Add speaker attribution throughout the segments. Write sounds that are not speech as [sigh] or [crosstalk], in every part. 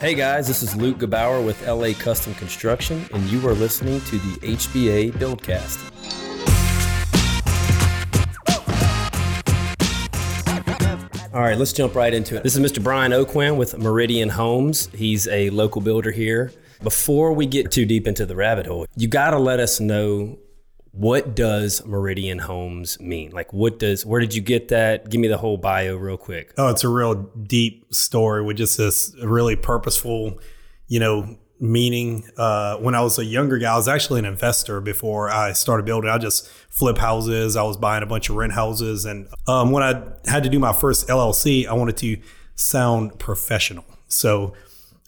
Speaker 1: Hey guys, this is Luke Gebauer with LA Custom Construction, and you are listening to the HBA Buildcast. All right, let's jump right into it. This is Mr. Brian Oquan with Meridian Homes. He's a local builder here. Before we get too deep into the rabbit hole, you got to let us know what does Meridian Homes mean? Like, what does, where did you get that? Give me the whole bio real quick.
Speaker 2: Oh, it's a real deep story with just this really purposeful, you know, meaning. Uh, when I was a younger guy, I was actually an investor before I started building. I just flip houses. I was buying a bunch of rent houses. And um, when I had to do my first LLC, I wanted to sound professional. So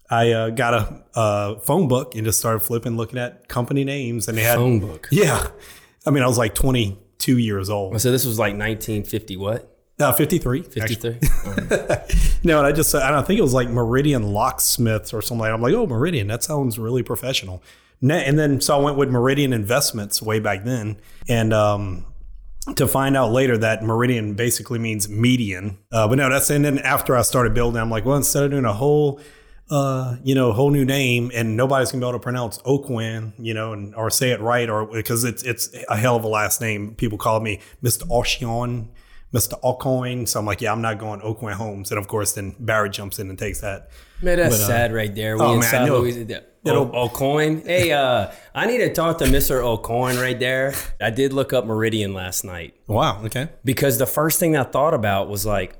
Speaker 2: I uh, got a, a, phone book and just started flipping, looking at company names. And they had
Speaker 1: phone book.
Speaker 2: Yeah. I mean, I was like 22 years old.
Speaker 1: So this was like 1950 what?
Speaker 2: Uh, 53.
Speaker 1: 53. [laughs]
Speaker 2: no, and I just, I don't think it was like Meridian Locksmiths or something. I'm like, oh, Meridian, that sounds really professional. And then, so I went with Meridian Investments way back then. And, um, to find out later that Meridian basically means median. Uh, but no, that's, and then after I started building, I'm like, well, instead of doing a whole uh, you know, whole new name, and nobody's gonna be able to pronounce Oquan, you know, and or say it right, or because it's it's a hell of a last name. People call me Mr. Oshion, Mr. Alcoin. So I'm like, yeah, I'm not going Oquan Homes. And of course, then Barry jumps in and takes that.
Speaker 1: Man, that's but, uh, sad right there. We oh, in man, South Louisiana. O'Coin. Hey, uh, I need to talk to Mr. O'Coin right there. I did look up Meridian last night.
Speaker 2: Wow. Okay.
Speaker 1: Because the first thing I thought about was like,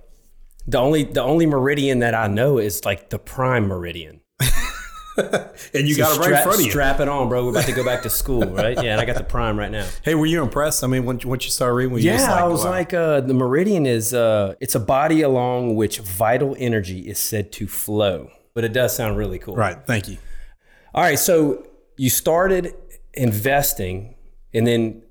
Speaker 1: the only the only meridian that I know is like the prime meridian. [laughs]
Speaker 2: and you so got it right in front of you.
Speaker 1: Strap it on, bro. We're about to go back to school, right? Yeah, and I got the prime right now.
Speaker 2: Hey, were you impressed? I mean, once, once you started reading,
Speaker 1: yeah,
Speaker 2: like,
Speaker 1: I was wow. like, uh, the meridian is uh, it's a body along which vital energy is said to flow. But it does sound really cool.
Speaker 2: Right. Thank you.
Speaker 1: All right. So you started investing, and then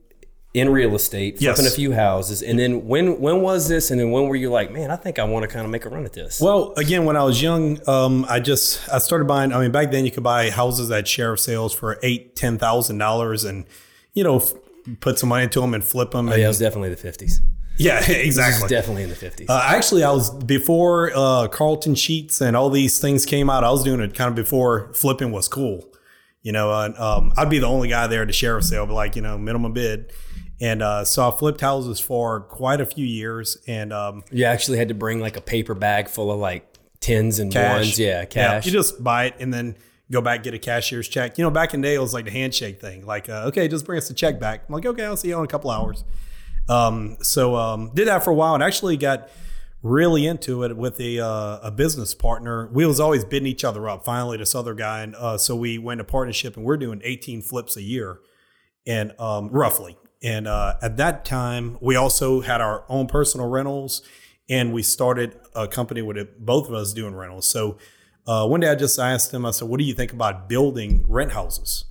Speaker 1: in real estate, flipping yes. a few houses. And then when when was this? And then when were you like, man, I think I want to kind of make a run at this?
Speaker 2: Well, again, when I was young, um, I just I started buying. I mean, back then you could buy houses at sheriff sales for eight, ten thousand dollars, and you know, f- put some money into them and flip them.
Speaker 1: Oh,
Speaker 2: and,
Speaker 1: yeah, it was definitely the fifties.
Speaker 2: Yeah, [laughs] exactly.
Speaker 1: definitely in the fifties.
Speaker 2: Uh, actually, I was before uh, Carleton Sheets and all these things came out. I was doing it kind of before flipping was cool. You know, uh, um, I'd be the only guy there at the sheriff sale, but like you know, minimum bid and uh, so I flipped houses for quite a few years. And um,
Speaker 1: you actually had to bring like a paper bag full of like tens and cash. ones, yeah, cash.
Speaker 2: Yeah, you just buy it and then go back get a cashier's check. You know, back in the day it was like the handshake thing. Like, uh, okay, just bring us the check back. I'm like, okay, I'll see you in a couple hours. Um, so um, did that for a while and actually got really into it with a uh, a business partner. We was always bidding each other up. Finally, this other guy, and uh, so we went to partnership, and we're doing 18 flips a year, and um, roughly. And uh, at that time, we also had our own personal rentals, and we started a company with it, both of us doing rentals. So uh, one day I just asked him, I said, "What do you think about building rent houses?"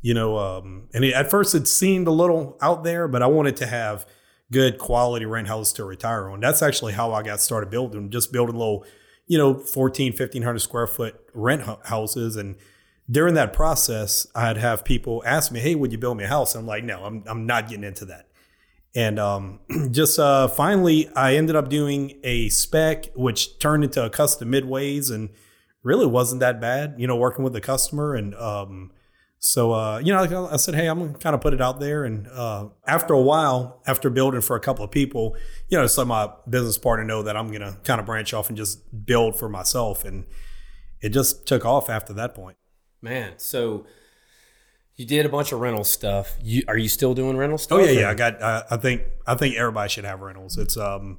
Speaker 2: You know, um, and at first it seemed a little out there, but I wanted to have good quality rent houses to retire on. That's actually how I got started building, just building little, you know, 14, 1500 square foot rent houses and during that process, I'd have people ask me, "Hey, would you build me a house?" I'm like, "No, I'm I'm not getting into that." And um, [clears throat] just uh, finally, I ended up doing a spec, which turned into a custom midways, and really wasn't that bad. You know, working with the customer, and um, so uh, you know, I said, "Hey, I'm gonna kind of put it out there." And uh, after a while, after building for a couple of people, you know, so my business partner know that I'm gonna kind of branch off and just build for myself, and it just took off after that point.
Speaker 1: Man, so you did a bunch of rental stuff. You are you still doing rental stuff?
Speaker 2: Oh yeah, or? yeah. I got. Uh, I think I think everybody should have rentals. It's um,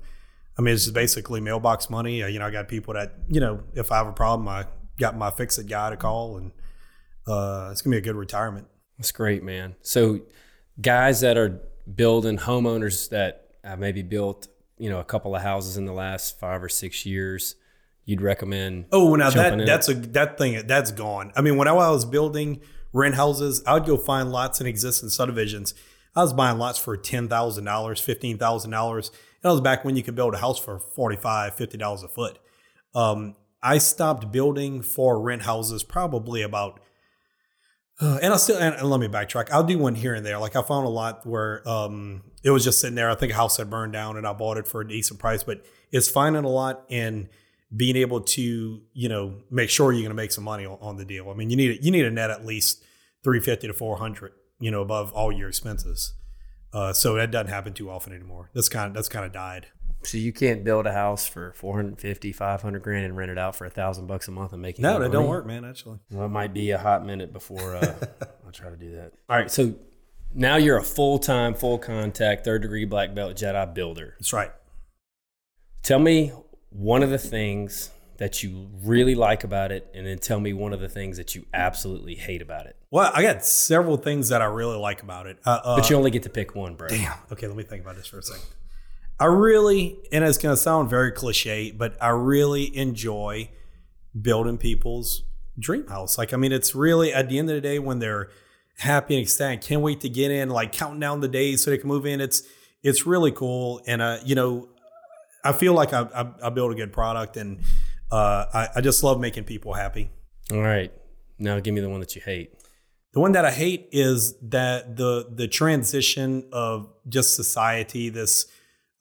Speaker 2: I mean, it's basically mailbox money. Uh, you know, I got people that you know, if I have a problem, I got my fix it guy to call, and uh, it's gonna be a good retirement.
Speaker 1: That's great, man. So, guys that are building homeowners that have maybe built you know a couple of houses in the last five or six years you'd recommend?
Speaker 2: Oh, now that that's a that thing that's gone. I mean, when I was building rent houses, I would go find lots in existing subdivisions. I was buying lots for ten thousand dollars, fifteen thousand dollars. That was back when you could build a house for $45 50 dollars a foot. Um, I stopped building for rent houses probably about. Uh, [sighs] and I still and, and, let me backtrack. I'll do one here and there. Like I found a lot where um, it was just sitting there. I think a house had burned down, and I bought it for a decent price. But it's finding a lot in being able to you know make sure you're going to make some money on, the deal. I mean, you need you need a net at least three fifty to four hundred, you know, above all your expenses. Uh, so that doesn't happen too often anymore. That's kind of that's kind of died.
Speaker 1: So you can't build a house for 450, 500 grand and rent it out for a thousand bucks a month and make it.
Speaker 2: No, that don't work, man. Actually,
Speaker 1: well, it might be a hot minute before uh, [laughs] I'll try to do that. All right, so now you're a full time, full contact, third degree black belt Jedi builder.
Speaker 2: that's right.
Speaker 1: Tell me one of the things that you really like about it, and then tell me one of the things that you absolutely hate about it.
Speaker 2: Well, I got several things that I really like about it. Uh, uh,
Speaker 1: But you only get to pick one, bro.
Speaker 2: Damn. Okay, let me think about this for a second. I really, and it's going to sound very cliche, but I really enjoy building people's dream house. Like, I mean, it's really at the end of the day when they're happy and ecstatic, can't wait to get in, like counting down the days so they can move in. It's it's really cool, and uh, you know, I feel like I, I, I build a good product, and uh, I, I just love making people happy.
Speaker 1: All right. Now give me the one that you hate.
Speaker 2: The one that I hate is that the the transition of just society, this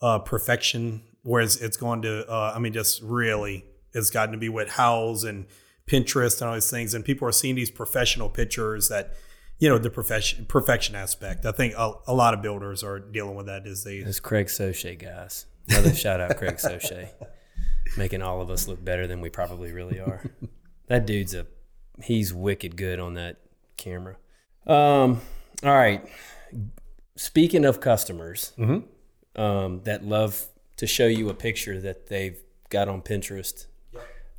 Speaker 2: uh, perfection, whereas it's going to, uh, I mean, just really, it's gotten to be with Houzz and Pinterest and all these things, and people are seeing these professional pictures that, you know, the profession perfection aspect. I think a, a lot of builders are dealing with that. Is they
Speaker 1: It's Craig Sochet, guys. Another shout out, Craig Sochet, making all of us look better than we probably really are. That dude's a he's wicked good on that camera. Um, all right. Speaking of customers um, that love to show you a picture that they've got on Pinterest,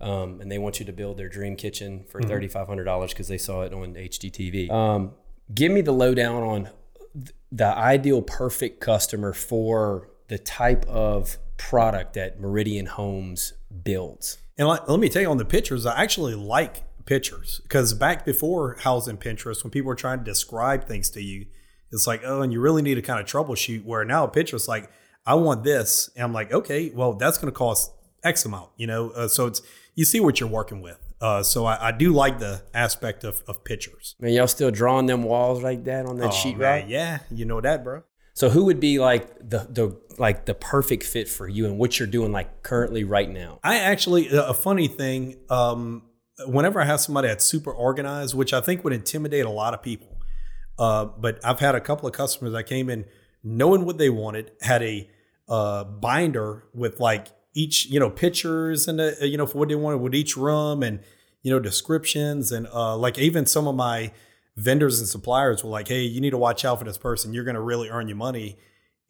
Speaker 1: um, and they want you to build their dream kitchen for thirty five hundred dollars because they saw it on HGTV. Um, give me the lowdown on th- the ideal perfect customer for the type of product that Meridian Homes builds.
Speaker 2: And like, let me tell you on the pictures, I actually like pictures because back before housing Pinterest, when people were trying to describe things to you, it's like, oh, and you really need to kind of troubleshoot. Where now a picture's like, I want this, and I'm like, okay, well, that's going to cost X amount, you know. Uh, so it's you see what you're working with. Uh, so I, I do like the aspect of, of pictures.
Speaker 1: Man, y'all still drawing them walls like that on that
Speaker 2: Oh,
Speaker 1: sheet right?
Speaker 2: yeah, you know that, bro.
Speaker 1: So who would be like the the like the perfect fit for you and what you're doing like currently right now?
Speaker 2: I actually a funny thing. Um, whenever I have somebody that's super organized, which I think would intimidate a lot of people, uh, but I've had a couple of customers that came in knowing what they wanted, had a uh, binder with like each you know pictures and uh, you know for what they wanted with each room and you know descriptions and uh, like even some of my vendors and suppliers were like, hey, you need to watch out for this person. You're going to really earn your money.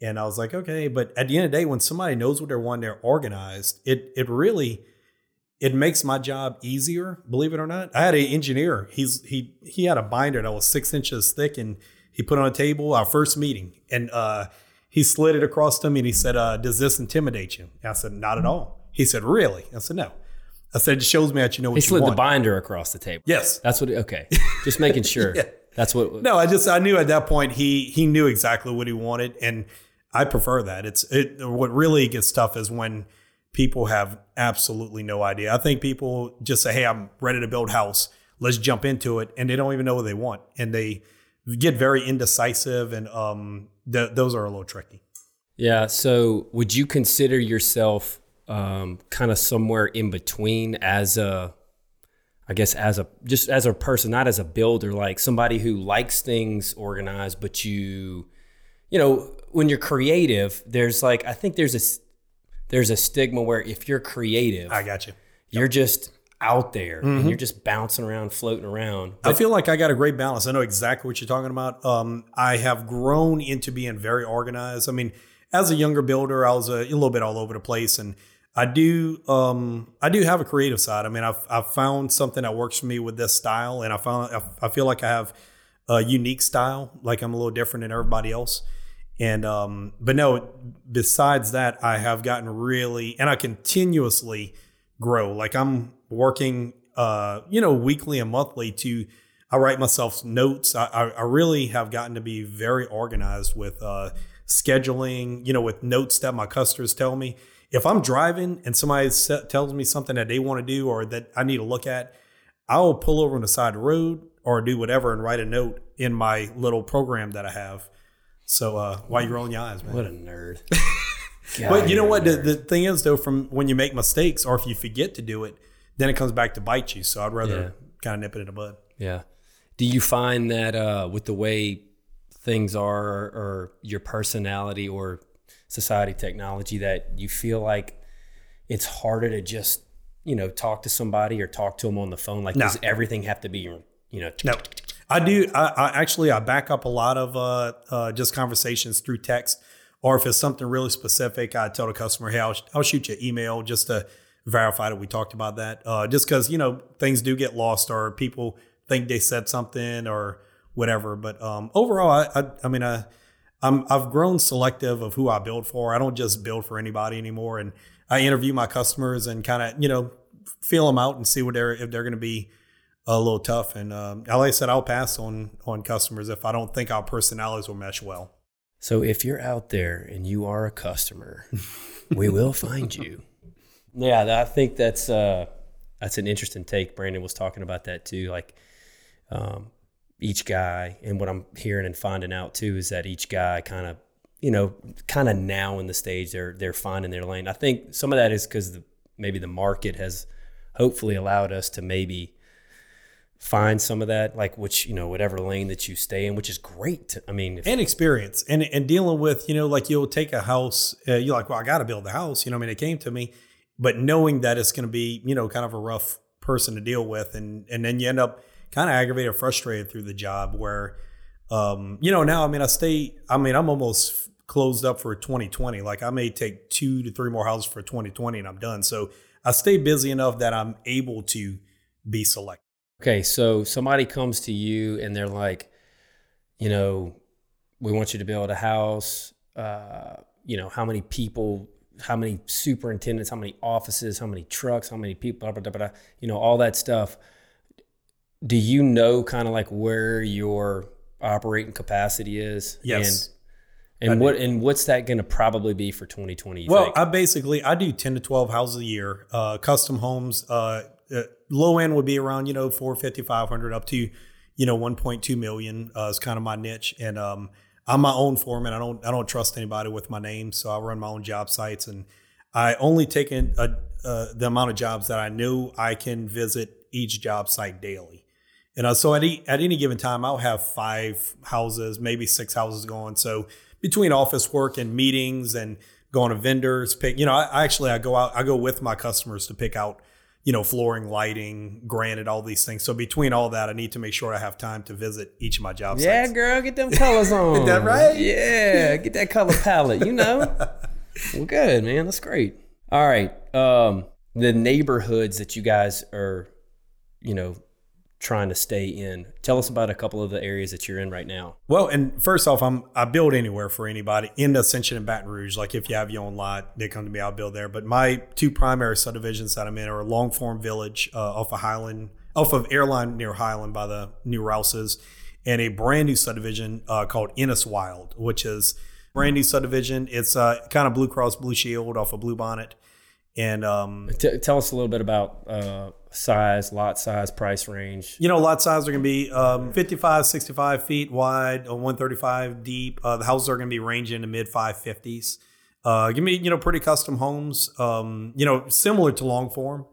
Speaker 2: And I was like, okay, but at the end of the day, when somebody knows what they're wanting, they're organized. It it really it makes my job easier. Believe it or not, I had an engineer. He's he he had a binder that was six inches thick, and he put on a table. Our first meeting, and uh, he slid it across to me, and he said, uh, "Does this intimidate you?" And I said, "Not at all." He said, "Really?" I said, "No." I said, "It shows me that you know what
Speaker 1: He
Speaker 2: you
Speaker 1: slid the binder across the table.
Speaker 2: yes.
Speaker 1: That's what. Okay, just making [laughs] sure.
Speaker 2: Yeah.
Speaker 1: That's what.
Speaker 2: No, I just I knew at that point he he knew exactly what he wanted, and I prefer that. It's it. What really gets tough is when people have absolutely no idea. I think people just say, "Hey, I'm ready to build house. Let's jump into it," and they don't even know what they want, and they get very indecisive, and um, th- those are a little tricky.
Speaker 1: Yeah. So, would you consider yourself um, kind of somewhere in between as a, I guess, as a just as a person, not as a builder, like somebody who likes things organized, but you, you know, when you're creative, there's like I think there's a s- there's a stigma where if you're creative,
Speaker 2: I got you.
Speaker 1: you're just out there and you're just bouncing around, floating around.
Speaker 2: I feel like I got a great balance. I know exactly what you're talking about. Um, I have grown into being very organized. I mean, as a younger builder, I was a, a little bit all over the place, and I do um, I do have a creative side. I mean, I've I've found something that works for me with this style, and I found I, I feel like I have a unique style. Like I'm a little different than everybody else. And um, but no, besides that, I have gotten really and I continuously grow. Like I'm working uh, you know, weekly and monthly to I write myself notes. I, I, I really have gotten to be very organized with uh scheduling, you know, with notes that my customers tell me. If I'm driving and somebody tells me something that they want to do or that I need to look at, I'll pull over on the side of the road or do whatever and write a note in my little program that I have. So uh, why you rolling your eyes, man?
Speaker 1: What a nerd. [laughs]
Speaker 2: but you know what? The, the thing is, though, from when you make mistakes or if you forget to do it, then it comes back to bite you. So I'd rather
Speaker 1: Yeah.
Speaker 2: kind of nip it in the bud.
Speaker 1: Yeah. Do you find that uh, with the way things are, or, or your personality, or society technology, that you feel like it's harder to just you know talk to somebody or talk to them on the phone? Like,
Speaker 2: No.
Speaker 1: does everything have to be you know?
Speaker 2: No, I do. I, I actually I back up a lot of uh, uh, just conversations through text, or if it's something really specific, I tell the customer, "Hey, I'll, I'll shoot you an email just to verify that we talked about that." Uh, just because you know things do get lost, or people think they said something, or whatever. But um, overall, I, I, I mean, I, I'm I've grown selective of who I build for. I don't just build for anybody anymore, and I interview my customers and kind of you know feel them out and see what they're if they're going to be a little tough. And um, like I said, I'll pass on on customers if I don't think our personalities will mesh well.
Speaker 1: So if you're out there and you are a customer, [laughs] we will find you. Yeah, I think that's uh, that's an interesting take. Brandon was talking about that too. Like um, each guy, and what I'm hearing and finding out too is that each guy kind of, you know, kind of now in the stage they're they're finding their lane. I think some of that is because the, maybe the market has hopefully allowed us to maybe find some of that, like which you know whatever lane that you stay in, which is great. I mean,
Speaker 2: And experience and and dealing with you know like you'll take a house, uh, you're like, well, I got to build a house. You know, I mean, it came to me, but knowing that it's going to be you know kind of a rough person to deal with, and and then you end up kind of aggravated, or frustrated through the job where. Um, you know, now I mean, I stay. I mean, I'm almost closed up for 2020. Like I may take two to three more houses for 2020, and I'm done. So I stay busy enough that I'm able to be selective.
Speaker 1: Okay, so somebody comes to you and they're like, you know, we want you to build a house. Uh, you know, how many people, how many superintendents, how many offices, how many trucks, how many people, blah, blah, blah, you know, all that stuff. Do you know kind of like where your operating capacity is?
Speaker 2: Yes.
Speaker 1: And, and what and what's that going to probably be for 2020?
Speaker 2: Well,
Speaker 1: think?
Speaker 2: I basically I do ten to twelve houses a year. Uh, custom homes. Uh, uh, low end would be around you know 450, 500 up to you know one point two million uh, is kind of my niche. And um, I'm my own foreman. I don't I don't trust anybody with my name, so I run my own job sites, and I only take in a, uh, the amount of jobs that I know I can visit each job site daily. And uh, so at, e- at any given time, I'll have five houses, maybe six houses going. So between office work and meetings and going to vendors, pick, you know, I, I actually, I go out, I go with my customers to pick out, you know, flooring, lighting, granite, all these things. So between all that, I need to make sure I have time to visit each of my job
Speaker 1: yeah,
Speaker 2: sites.
Speaker 1: girl, get them colors [laughs] on.
Speaker 2: Is that right?
Speaker 1: Yeah, [laughs] get that color palette. You know, well, good man. That's great. All right, um, the neighborhoods that you guys are, you know, trying to stay in. Tell us about a couple of the areas that you're in right now.
Speaker 2: Well, and first off, I'm I build anywhere for anybody in Ascension and Baton Rouge. Like if you have your own lot, they come to me, I'll build there. But my two primary subdivisions that I'm in are Long Farm Village uh, off of Highland, off of Airline near Highland by the new Rouses, and a brand new subdivision uh, called Inniswold, which is brand new subdivision. It's uh, kind of Blue Cross Blue Shield off of Blue Bonnet, and um,
Speaker 1: T- tell us a little bit about uh, size, lot size, price range.
Speaker 2: You know, lot size are going to be um, 55, 65 feet wide, uh, 135 deep. Uh, the houses are going to be ranging in the mid 550s. Uh, give me, you know, pretty custom homes, um, you know, similar to Long Farm,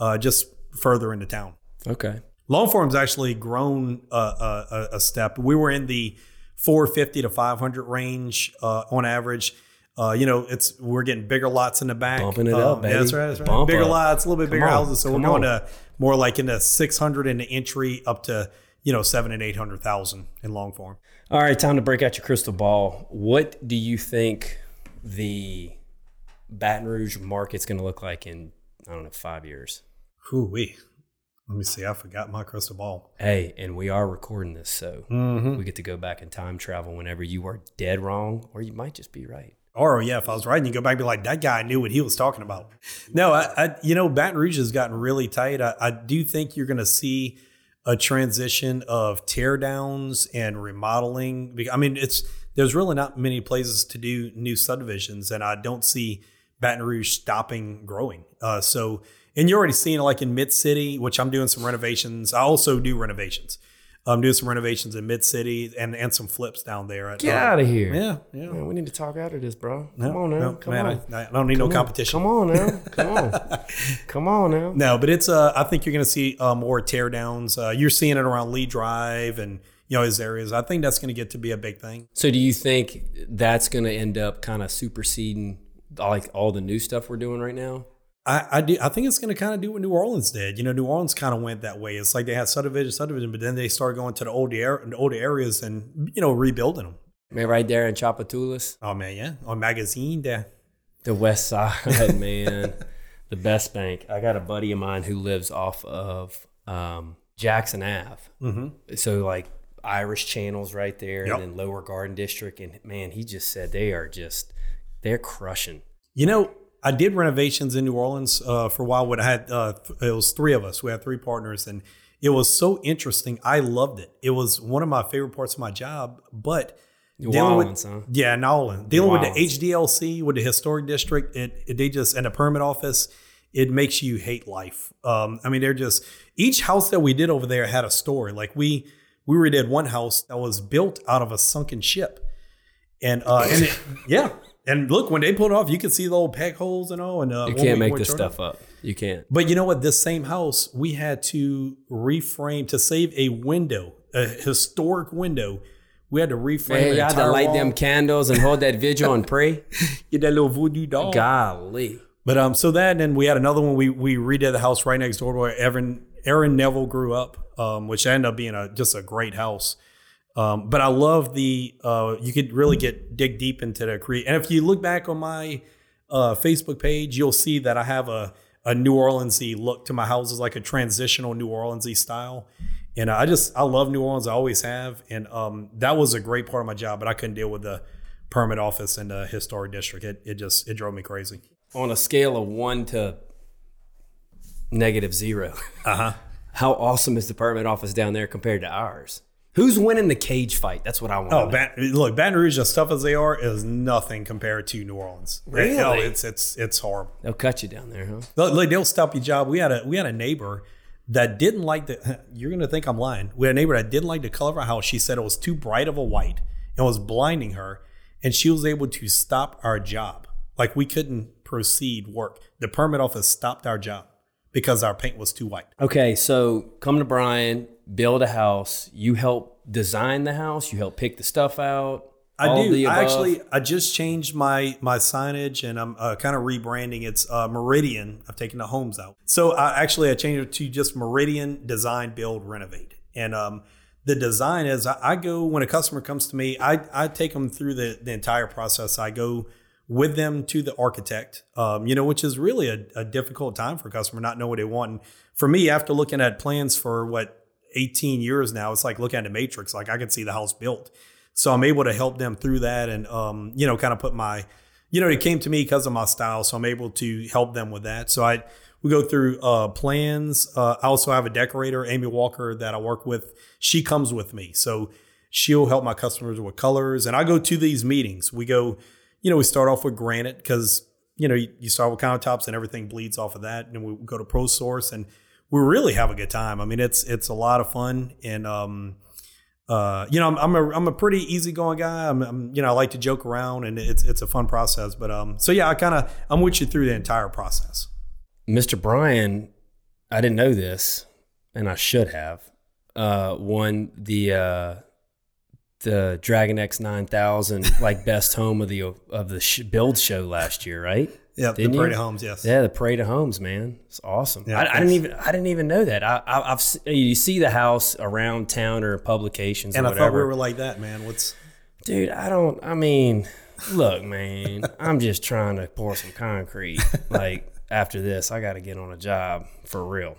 Speaker 2: uh, just further into town.
Speaker 1: Okay.
Speaker 2: Long Farm's actually grown uh, a, a step. We were in the 450 to 500 range uh, on average. Uh, you know, it's we're getting bigger lots in the back,
Speaker 1: Bumping it
Speaker 2: Um,
Speaker 1: up,
Speaker 2: yeah,
Speaker 1: baby.
Speaker 2: that's right. That's right.
Speaker 1: Bump
Speaker 2: bigger
Speaker 1: up.
Speaker 2: lots, a little bit bigger
Speaker 1: on,
Speaker 2: houses. So we're going
Speaker 1: on.
Speaker 2: to more like in the 600 in the entry up to you know seven and eight hundred thousand in Long Farm.
Speaker 1: All right, time to break out your crystal ball. What do you think the Baton Rouge market's going to look like in I don't know five years?
Speaker 2: Ooh wee. Let me see. I forgot my crystal ball.
Speaker 1: Hey, and we are recording this, so
Speaker 2: Mm-hmm.
Speaker 1: we get to go back in time travel whenever you are dead wrong, or you might just be right.
Speaker 2: Or yeah, if I was and you go back and be like, that guy knew what he was talking about. No, I, I you know, Baton Rouge has gotten really tight. I, I do think you're going to see a transition of tear downs and remodeling. I mean, it's there's really not many places to do new subdivisions, and I don't see Baton Rouge stopping growing. Uh, so, and you're already seeing like in Mid City, which I'm doing some renovations. I also do renovations. Um, doing some renovations in Mid City and and some flips down there. At,
Speaker 1: Get
Speaker 2: uh,
Speaker 1: out of here.
Speaker 2: Yeah, yeah.
Speaker 1: Man, we need to talk out of this, bro. Come
Speaker 2: No,
Speaker 1: on now.
Speaker 2: no,
Speaker 1: Come
Speaker 2: man,
Speaker 1: on.
Speaker 2: I, I don't need no
Speaker 1: Come on.
Speaker 2: competition.
Speaker 1: Come on now. [laughs] Come on. Come on now.
Speaker 2: No, but it's uh I think you're going to see uh, more tear downs. Uh, you're seeing it around Lee Drive and you know his areas. I think that's going to get to be a big thing.
Speaker 1: So do you think that's going to end up kind of superseding like all the new stuff we're doing right now?
Speaker 2: I I, do, I think it's going to kind of do what New Orleans did. You know, New Orleans kind of went that way. It's like they had subdivision, subdivision, but then they started going to the older ar- the older areas and you know rebuilding them.
Speaker 1: Man, right there in Tchoupitoulas,
Speaker 2: Oh man, yeah, on magazine there.
Speaker 1: the west side, [laughs] man. the best bank. I got a buddy of mine who lives off of um, Jackson Ave.
Speaker 2: Mm-hmm.
Speaker 1: So like Irish channels right there
Speaker 2: Yep.
Speaker 1: and then Lower Garden District. And man, he just said they are just, they're crushing.
Speaker 2: You know, I did renovations in New Orleans uh, for a while. When I had uh, it was three of us. We had three partners, and it was so interesting. I loved it. It was one of my favorite parts of my job. But
Speaker 1: New
Speaker 2: dealing with-
Speaker 1: Orleans, huh?
Speaker 2: yeah, New Orleans, dealing with the HDLC, with the historic district, it, it they just and the permit office, it makes you hate life. Um, I mean, they're just each house that we did over there had a story. Like we we redid one house that was built out of a sunken ship, and uh, and it, yeah. And look, when they pulled it off, you could see the old peg holes and all. And uh,
Speaker 1: You can't make this stuff up. You can't.
Speaker 2: But you know what? This same house, we had to reframe to save a window, a historic window. We had to reframe.
Speaker 1: Man, you had to light
Speaker 2: wall,
Speaker 1: them candles and hold that [laughs] vigil and pray.
Speaker 2: get that little voodoo doll.
Speaker 1: Golly.
Speaker 2: But um, so that and then we had another one. We we redid the house right next door to where Aaron Aaron Neville grew up, um, which ended up being a just a great house. Um, but I love the uh, you could really get dig deep into the create. And if you look back on my uh, Facebook page, you'll see that I have a a New Orleansy look to my houses, like a transitional New Orleansy style. And I just I love New Orleans. I always have, and um, that was a great part of my job. But I couldn't deal with the permit office and the historic district. It it just it drove me crazy.
Speaker 1: On a scale of one to negative zero,
Speaker 2: Uh huh. [laughs]
Speaker 1: how awesome is the permit office down there compared to ours? Who's winning the cage fight? That's what I want.
Speaker 2: Oh, look, Baton Rouge, as tough as they are, is nothing compared to New Orleans.
Speaker 1: Really?
Speaker 2: Oh, it's it's it's horrible.
Speaker 1: They'll cut you down there, huh?
Speaker 2: Look, look, they'll stop your job. We had a we had a neighbor that didn't like the. [laughs] You're gonna think I'm lying. We had a neighbor that didn't like the color of our house. She said it was too bright of a white and was blinding her, and she was able to stop our job. Like we couldn't proceed work. The permit office stopped our job because our paint was too white.
Speaker 1: Okay, so come to Brian, build a house. You help design the house. You help pick the stuff out.
Speaker 2: I do. I actually I just changed my my signage and I'm uh, kind of rebranding. It's uh, Meridian. I've taken the homes out. So I actually I changed it to just Meridian Design Build Renovate. And um, the design is I, I go when a customer comes to me, I I take them through the the entire process. I go with them to the architect, um, you know, which is really a, a difficult time for a customer not know what they want. And for me, after looking at plans for what 18 years now, it's like looking at the matrix. Like I can see the house built. So I'm able to help them through that and, um, you know, kind of put my, you know, it came to me because of my style. So I'm able to help them with that. So I, we go through uh, plans. Uh, I also have a decorator, Amy Walker, that I work with. She comes with me. So she'll help my customers with colors. And I go to these meetings. We go, you know, we start off with granite because, you know, you, you start with countertops and everything bleeds off of that. And we go to Pro Source and we really have a good time. I mean, it's, it's a lot of fun. And, um, uh, you know, I'm, I'm a I'm a pretty easygoing guy. I'm, I'm, you know I like to joke around and it's it's a fun process. But um, so yeah, I kind of I'm with you through the entire process.
Speaker 1: Mr. Brian, I didn't know this, and I should have. Uh, won the uh, the Dragon X nine thousand like best home of the of the sh- build show last year, right?
Speaker 2: Yeah,
Speaker 1: Didn't
Speaker 2: the Parade
Speaker 1: you?
Speaker 2: of Homes. Yes.
Speaker 1: Yeah, the Parade of Homes, man, it's awesome.
Speaker 2: Yeah,
Speaker 1: I, I didn't even I didn't even know that. I, I, I've you see the house around town or publications
Speaker 2: And
Speaker 1: or
Speaker 2: I
Speaker 1: whatever.
Speaker 2: thought we were like that, man. What's
Speaker 1: Dude, I don't. I mean, look, man. [laughs] I'm just trying to pour some concrete. Like after this, I got to get on a job for real.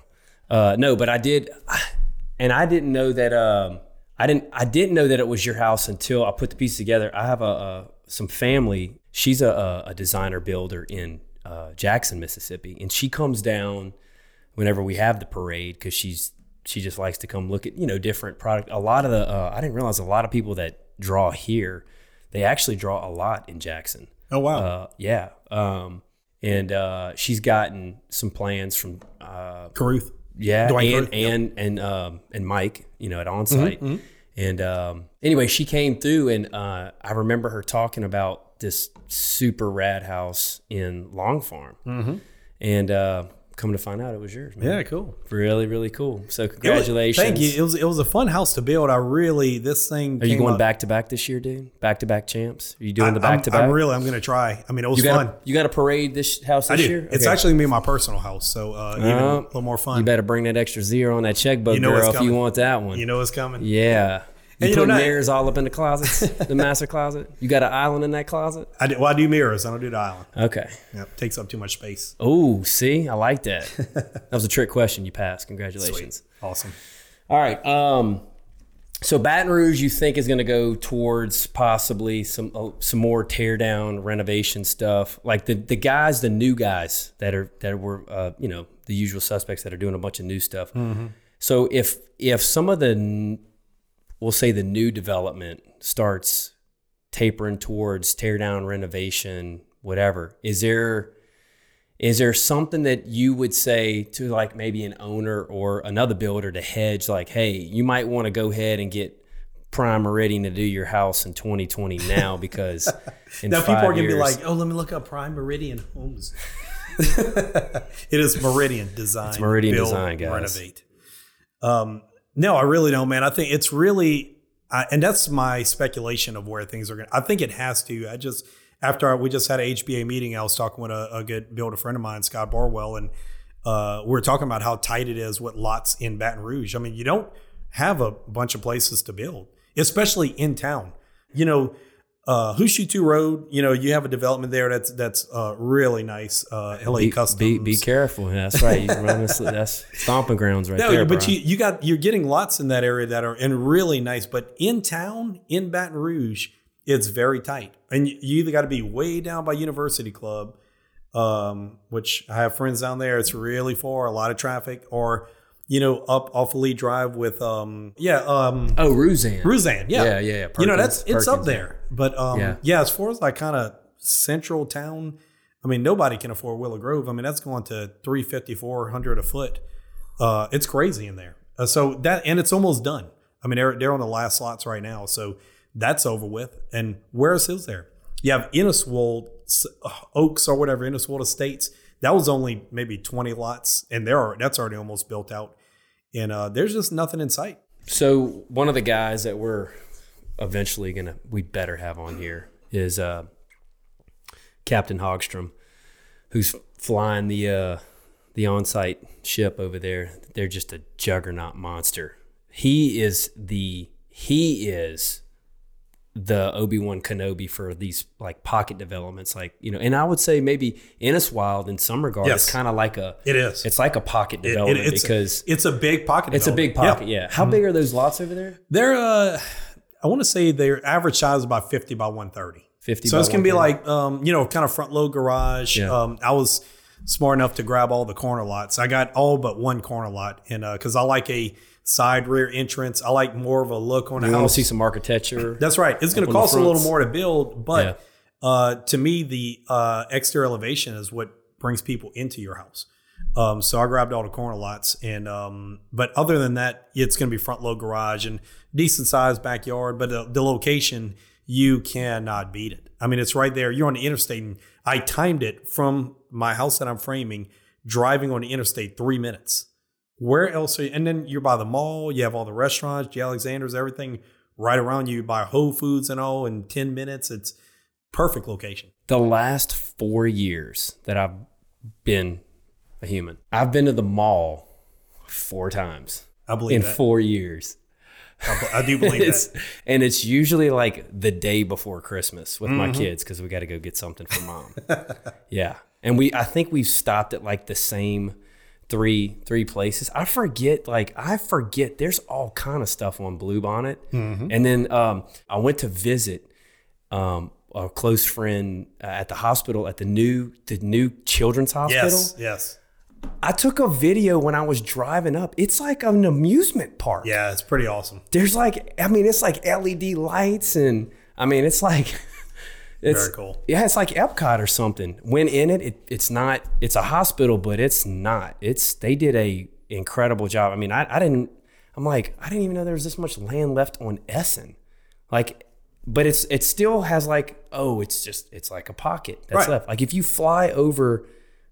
Speaker 1: Uh, no, but I did, [sighs] and I didn't know that. Um, I didn't. I didn't know that it was your house until I put the piece together. I have a, a some family. She's a, a, designer builder in uh, Jackson, Mississippi, and she comes down whenever we have the parade because she's she just likes to come look at you know different product. A lot of the uh, I didn't realize a lot of people that draw here, they actually draw a lot in Jackson.
Speaker 2: oh wow,
Speaker 1: Uh, yeah, um, and uh, she's gotten some plans from uh,
Speaker 2: Caruth.
Speaker 1: Yeah,
Speaker 2: Dwight
Speaker 1: and and and um, and Mike, you know, at onsite. And um, anyway, she came through, and uh, I remember her talking about this super rad house in Long Farm. Mm-hmm. And uh, come to find out, it was yours. Man.
Speaker 2: Yeah, cool.
Speaker 1: really, really cool. So
Speaker 2: It was-
Speaker 1: congratulations.
Speaker 2: thank you. It was it was a fun house to build. I really this thing.
Speaker 1: Are you going
Speaker 2: up-
Speaker 1: back to back this year, dude? Back to back champs? Are you doing the
Speaker 2: I'm-
Speaker 1: back to back?
Speaker 2: I'm really. I'm going to try. I mean, it was
Speaker 1: You
Speaker 2: fun.
Speaker 1: a, you got a parade this house
Speaker 2: I
Speaker 1: this year?
Speaker 2: It's
Speaker 1: Okay.
Speaker 2: actually gonna be my personal house, so uh, even
Speaker 1: Uh,
Speaker 2: a little more fun.
Speaker 1: You better bring that extra zero on that checkbook,
Speaker 2: You know
Speaker 1: girl, if you want that one.
Speaker 2: You know it's coming.
Speaker 1: yeah. You,
Speaker 2: And you know
Speaker 1: put
Speaker 2: not-
Speaker 1: mirrors all up in the closets, the [laughs] master closet. You got an island in that closet?
Speaker 2: I do, well, I do mirrors. I don't do the island.
Speaker 1: Okay.
Speaker 2: Yeah, takes up too much space.
Speaker 1: Oh, see, I like that. [laughs] that was a trick question. You passed. Congratulations.
Speaker 2: Awesome.
Speaker 1: All right. Um, so Baton Rouge, you think is going to go towards possibly some uh, some more tear down renovation stuff, like the the guys, the new guys that are that were uh, you know the usual suspects that are doing a bunch of new stuff. So if if some of the we'll say the new development starts tapering towards tear down renovation, whatever, is there is there something that you would say to like maybe an owner or another builder to hedge like hey you might want to go ahead and get prime meridian to do your house in 2020 now because [laughs] in
Speaker 2: Now people are gonna be like, "Oh, let me look up Prime Meridian Homes." [laughs] it is Meridian Design. It's
Speaker 1: Meridian Design, guys.
Speaker 2: Renovate. Um, no, I really don't, man. I think it's really, I and that's my speculation of where things are going. I think it has to. I just after we just had a HBA meeting, I was talking with a, a good builder friend of mine, Scott Barwell, and uh, we were talking about how tight it is with lots in Baton Rouge. I mean, you don't have a bunch of places to build, especially in town. You know, uh, Two Road. You know, you have a development there that's that's uh, really nice. Uh, LA
Speaker 1: be,
Speaker 2: Customs.
Speaker 1: be, be careful that's right you [laughs] run this, that's stomping grounds right
Speaker 2: No,
Speaker 1: there
Speaker 2: but
Speaker 1: Brian.
Speaker 2: you, you got you're getting lots in that area that are and really nice. But in town, in Baton Rouge, it's very tight, and you you either got to be way down by University Club, um, which I have friends down there. It's really far, a lot of traffic, or you know, up off Lee Drive with um, yeah, um,
Speaker 1: oh Rouzan.
Speaker 2: Rouzan, yeah,
Speaker 1: Yeah, yeah, yeah.
Speaker 2: you know,
Speaker 1: Perkins,
Speaker 2: that's it's up there. But um,
Speaker 1: Yeah.
Speaker 2: yeah. as far as like kind of central town, I mean, nobody can afford Willow Grove. I mean, that's going to 350, 400 a foot. Uh, it's crazy in there. Uh, so that and it's almost done. I mean, they're they're on the last slots right now, so that's over with. And where else is there? You have Inniswold uh, Oaks or whatever Inniswold Estates. That was only maybe 20 lots, and there are that's already almost built out. And uh, there's just nothing in sight.
Speaker 1: So one of the guys that we're eventually gonna we better have on here is uh, Captain Hogstrom, who's flying the uh, the on-site ship over there. They're just a juggernaut monster. He is the he is the Obi Wan Kenobi for these like pocket developments, like you know. And I would say maybe Inniswold in some regard
Speaker 2: Yes.
Speaker 1: is kind of like a
Speaker 2: It is.
Speaker 1: it's like a pocket
Speaker 2: It- it-
Speaker 1: development
Speaker 2: it's,
Speaker 1: because
Speaker 2: it's a big pocket.
Speaker 1: it's a big pocket.
Speaker 2: Yeah.
Speaker 1: Yeah. How big are those lots over there?
Speaker 2: They're uh I want to say their average size is about 50 by 130.
Speaker 1: 50
Speaker 2: So
Speaker 1: by
Speaker 2: it's gonna be like um, you know, kind of front load garage.
Speaker 1: Yeah.
Speaker 2: Um, I was smart enough to grab all the corner lots. I got all but one corner lot and uh because I like a side rear entrance. I like more of a look on
Speaker 1: You want
Speaker 2: house.
Speaker 1: to see some architecture?
Speaker 2: That's right. It's going to cost a little more to build, but
Speaker 1: Yeah.
Speaker 2: uh, to me, the uh, exterior elevation is what brings people into your house. Um, so I grabbed all the corner lots, and um, but other than that, it's going to be front load garage and decent sized backyard. But the, the location, you cannot beat it. I mean, it's right there. You're on the interstate, and I timed it from my house that I'm framing, driving on the interstate three minutes. Where else are you? And then you're by the mall. You have all the restaurants, J. Alexander's, everything right around you. By Whole Foods and all in ten minutes. It's perfect location.
Speaker 1: the last four years that I've been a human, I've been to the mall four times
Speaker 2: I believe
Speaker 1: in
Speaker 2: that.
Speaker 1: four years.
Speaker 2: I, I do believe [laughs]
Speaker 1: It's,
Speaker 2: that.
Speaker 1: and it's usually like the day before Christmas with
Speaker 2: Mm-hmm.
Speaker 1: my kids because we got to go get something for mom. [laughs] yeah, and we I think we've stopped at like the same three three places. I forget like I forget. There's all kind of stuff on Bluebonnet,
Speaker 2: Mm-hmm.
Speaker 1: and then um, I went to visit um, a close friend uh, at the hospital at the new the new children's hospital.
Speaker 2: Yes, yes,
Speaker 1: I took a video when I was driving up. It's like an amusement park
Speaker 2: yeah. It's pretty awesome.
Speaker 1: there's like I mean it's like LED lights and I mean it's like [laughs] it's
Speaker 2: Very cool.
Speaker 1: Yeah, it's like Epcot or something. When in it, it it's not it's a hospital, but it's not. It's they did a incredible job. I mean, I, I didn't. I'm like, I didn't even know there was this much land left on Essen. Like, but it's it still has like, oh, it's just it's like a pocket that's
Speaker 2: Right.
Speaker 1: left. Like if you fly over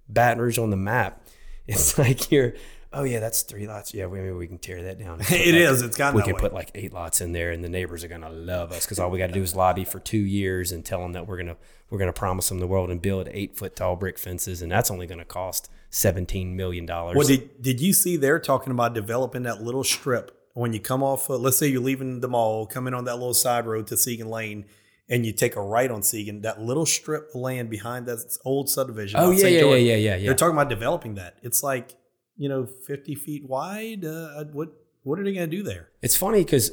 Speaker 1: Baton Rouge on the map, [laughs] it's like you're. Oh yeah, that's three lots. Yeah, maybe we can tear that down. [laughs]
Speaker 2: It is. It's gotten
Speaker 1: we can
Speaker 2: way.
Speaker 1: put like eight lots in there, and the neighbors are gonna love us because all we got to do is lobby for two years and tell them that we're gonna we're gonna promise them the world and build eight foot tall brick fences, and that's only gonna cost seventeen million dollars.
Speaker 2: Well, did did you see they're talking about developing that little strip when you come off? Uh, let's say you're leaving the mall, coming on that little side road to Siegen Lane, and you take a right on Siegen. That little strip of land behind that old subdivision.
Speaker 1: Oh yeah, yeah, yeah, yeah, yeah.
Speaker 2: They're talking about developing that. It's like you know, 50 feet wide. Uh, what what are they going to do there?
Speaker 1: It's funny because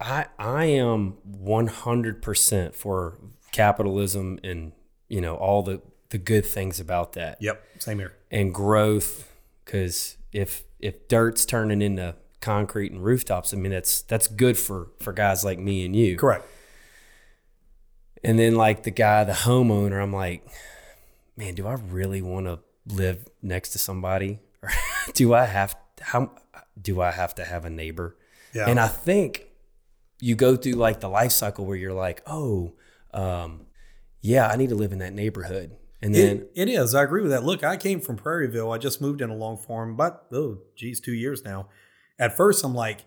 Speaker 1: I I am one hundred percent for capitalism and you know all the the good things about that
Speaker 2: Yep, same here.
Speaker 1: and growth. Because if if dirt's turning into concrete and rooftops, I mean that's that's good for for guys like me and you.
Speaker 2: Correct.
Speaker 1: And then like the guy, the homeowner, I'm like, man, do I really want to live next to somebody, or [laughs] do I have how do I have to have a neighbor?
Speaker 2: Yeah.
Speaker 1: And I think you go through like the life cycle where you're like, oh, um, yeah, I need to live in that neighborhood, and then
Speaker 2: It, it is. I agree with that. Look, I came from Prairieville. I just moved in a Long Farm, about oh, geez, two years now. At first, I'm like,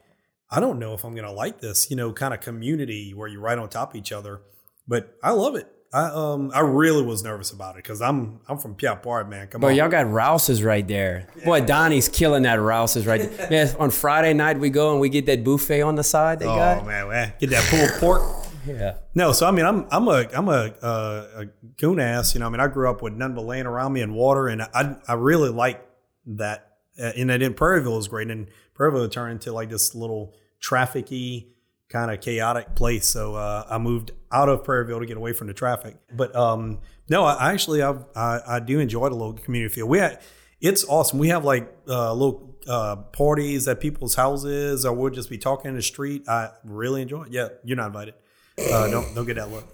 Speaker 2: I don't know if I'm gonna like this, you know, kind of community where you're right on top of each other. But I love it. I um I really was nervous about it because I'm I'm from Pierre Part, man. Come
Speaker 1: But
Speaker 2: on.
Speaker 1: y'all got Rouse's right there. Boy, Donnie's killing that Rouse's right there. [laughs] Man, on Friday night we go and we get that buffet on the side they
Speaker 2: oh
Speaker 1: got.
Speaker 2: man, man, get that pulled [laughs] pork.
Speaker 1: Yeah.
Speaker 2: No, so I mean, I'm I'm a I'm a uh, a goon ass. You know, I mean, I grew up with none but land around me and water, and I I really like that. Uh, and then Prairieville was great, and Prairieville turned into like this little trafficy kind of chaotic place. So uh, I moved out of Prairieville to get away from the traffic. But um, no, I actually I, I I do enjoy the little community feel. We had it's awesome. We have like uh, little uh, parties at people's houses, or we'll just be talking in the street. I really enjoy it. Yeah, you're not invited. Uh, don't don't get that look.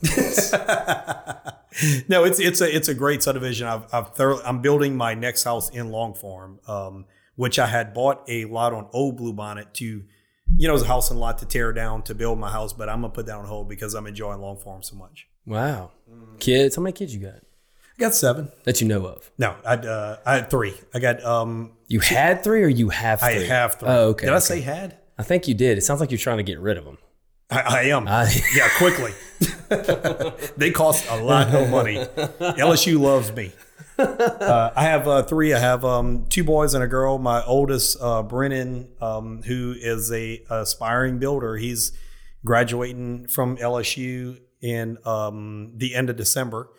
Speaker 2: [laughs] no, it's it's a it's a great subdivision. I've, I've thoroughly, I'm building my next house in Long Farm, um, which I had bought a lot on Old Blue Bonnet to, you know, it was a house and lot to tear down to build my house, but I'm gonna put that on hold because I'm enjoying Long Farm so much.
Speaker 1: Wow. Kids, how many kids you got
Speaker 2: I got seven.
Speaker 1: that you know of?
Speaker 2: No, I uh, I had three. I got um
Speaker 1: You had three or you have three?
Speaker 2: I have three.
Speaker 1: Oh, okay.
Speaker 2: Did I say had?
Speaker 1: I think you did. It sounds like you're trying to get rid of them.
Speaker 2: I, I am.
Speaker 1: I, [laughs]
Speaker 2: yeah, quickly. [laughs] they cost a lot of money. [laughs] LSU loves me. Uh, I have uh, three. I have um, two boys and a girl. My oldest, uh, Brennan, um, who is a aspiring builder. He's graduating from LSU in um, the end of December,